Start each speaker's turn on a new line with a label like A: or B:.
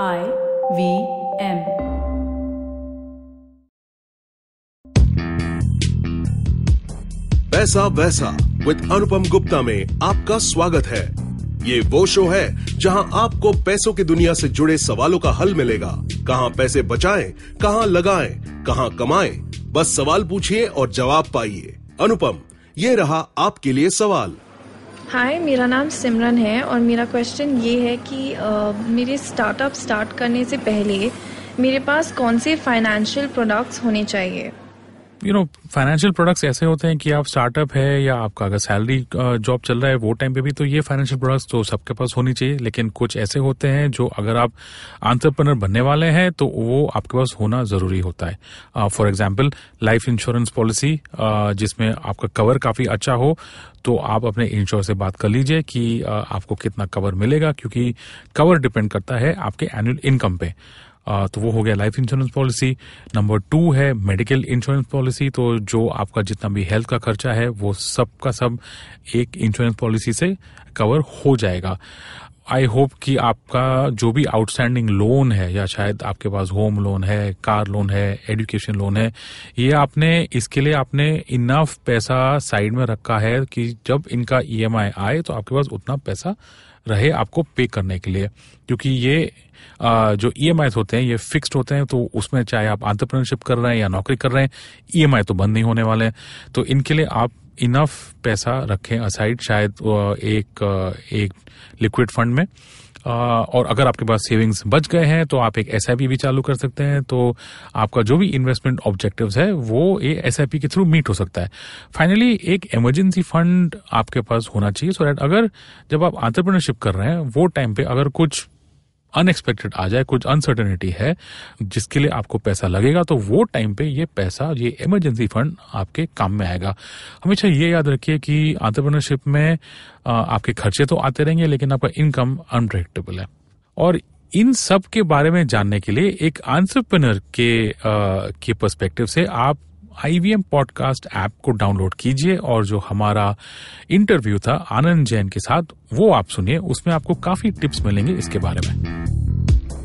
A: I V M
B: पैसा वैसा with अनुपम गुप्ता में आपका स्वागत है। ये वो शो है जहाँ आपको पैसों की दुनिया से जुड़े सवालों का हल मिलेगा। कहाँ पैसे बचाएँ, कहाँ लगाएँ, कहाँ कमाएँ, बस सवाल पूछिए और जवाब पाइए। अनुपम ये रहा आपके लिए सवाल।
C: हाय मेरा नाम सिमरन है और मेरा क्वेश्चन ये है कि uh, मेरे स्टार्टअप स्टार्ट करने से पहले मेरे पास कौन से फाइनेंशियल प्रोडक्ट्स होने चाहिए?
D: यू नो फाइनेंशियल प्रोडक्ट्स ऐसे होते हैं कि आप स्टार्टअप है या आपका अगर सैलरी जॉब चल रहा है वो टाइम पे भी तो ये फाइनेंशियल प्रोडक्ट्स तो सबके पास होनी चाहिए। लेकिन कुछ ऐसे होते हैं जो अगर आप आंट्रप्रनर बनने वाले हैं तो वो आपके पास होना ज़रूरी होता है। For example life insurance policy जिसमें आपका कवर काफ़ी अच्छा हो तो आप अपने इंश्योर से बात कर लीजिए कि आपको कितना कवर मिलेगा, क्योंकि कवर डिपेंड करता है आपके एनुअल इनकम पे। तो वो हो गया life insurance policy number two है मेडिकल इंश्योरेंस पॉलिसी तो जो आपका जितना भी हेल्थ का खर्चा है, वो सब का सब एक इंश्योरेंस पॉलिसी से कवर हो जाएगा। आई होप कि आपका जो भी आउटस्टैंडिंग लोन है, या शायद आपके पास होम लोन है कार लोन है एजुकेशन लोन है, ये आपने, इसके लिए आपने इनफ पैसा साइड में रखा है कि जब इनका ईएमआई आए तो आपके पास उतना पैसा रहे आपको पे करने के लिए। क्योंकि ये जो ईएमआई होते हैं, ये फिक्स्ड होते हैं तो उसमें चाहे आप आंट्रप्रनरशिप कर रहे हैं या नौकरी कर रहे हैं ईएमआई तो बंद नहीं होने वाले हैं। तो इनके लिए आप इनफ पैसा रखें असाइड शायद एक एक लिक्विड फंड में। और अगर आपके पास सेविंग्स बच गए हैं तो आप एक एसआईपी भी चालू कर सकते हैं। तो आपका जो भी इन्वेस्टमेंट ऑब्जेक्टिव्स है, वो ये एस के थ्रू मीट हो सकता है। फाइनली एक इमरजेंसी फंड आपके पास होना चाहिए सो so दैट अगर जब आप आंट्रप्रनरशिप कर रहे हैं, वो टाइम पे अगर कुछ अनएक्सपेक्टेड आ जाए कुछ अनसर्टेनिटी है जिसके लिए आपको पैसा लगेगा तो वो टाइम पे ये पैसा ये इमरजेंसी फंड आपके काम में आएगा। हमेशा ये याद रखिए कि आंट्रप्रनरशिप में आपके खर्चे तो आते रहेंगे लेकिन आपका इनकम अनप्रेडिक्टेबल है। और इन सब के बारे में जानने के लिए एक आंट्रप्रनर के आ, के पर्सपेक्टिव से आप आईवीएम पॉडकास्ट ऐप को डाउनलोड कीजिए और जो हमारा इंटरव्यू था आनंद जैन के साथ वो आप सुनिए उसमें आपको काफ़ी टिप्स मिलेंगे इसके बारे में।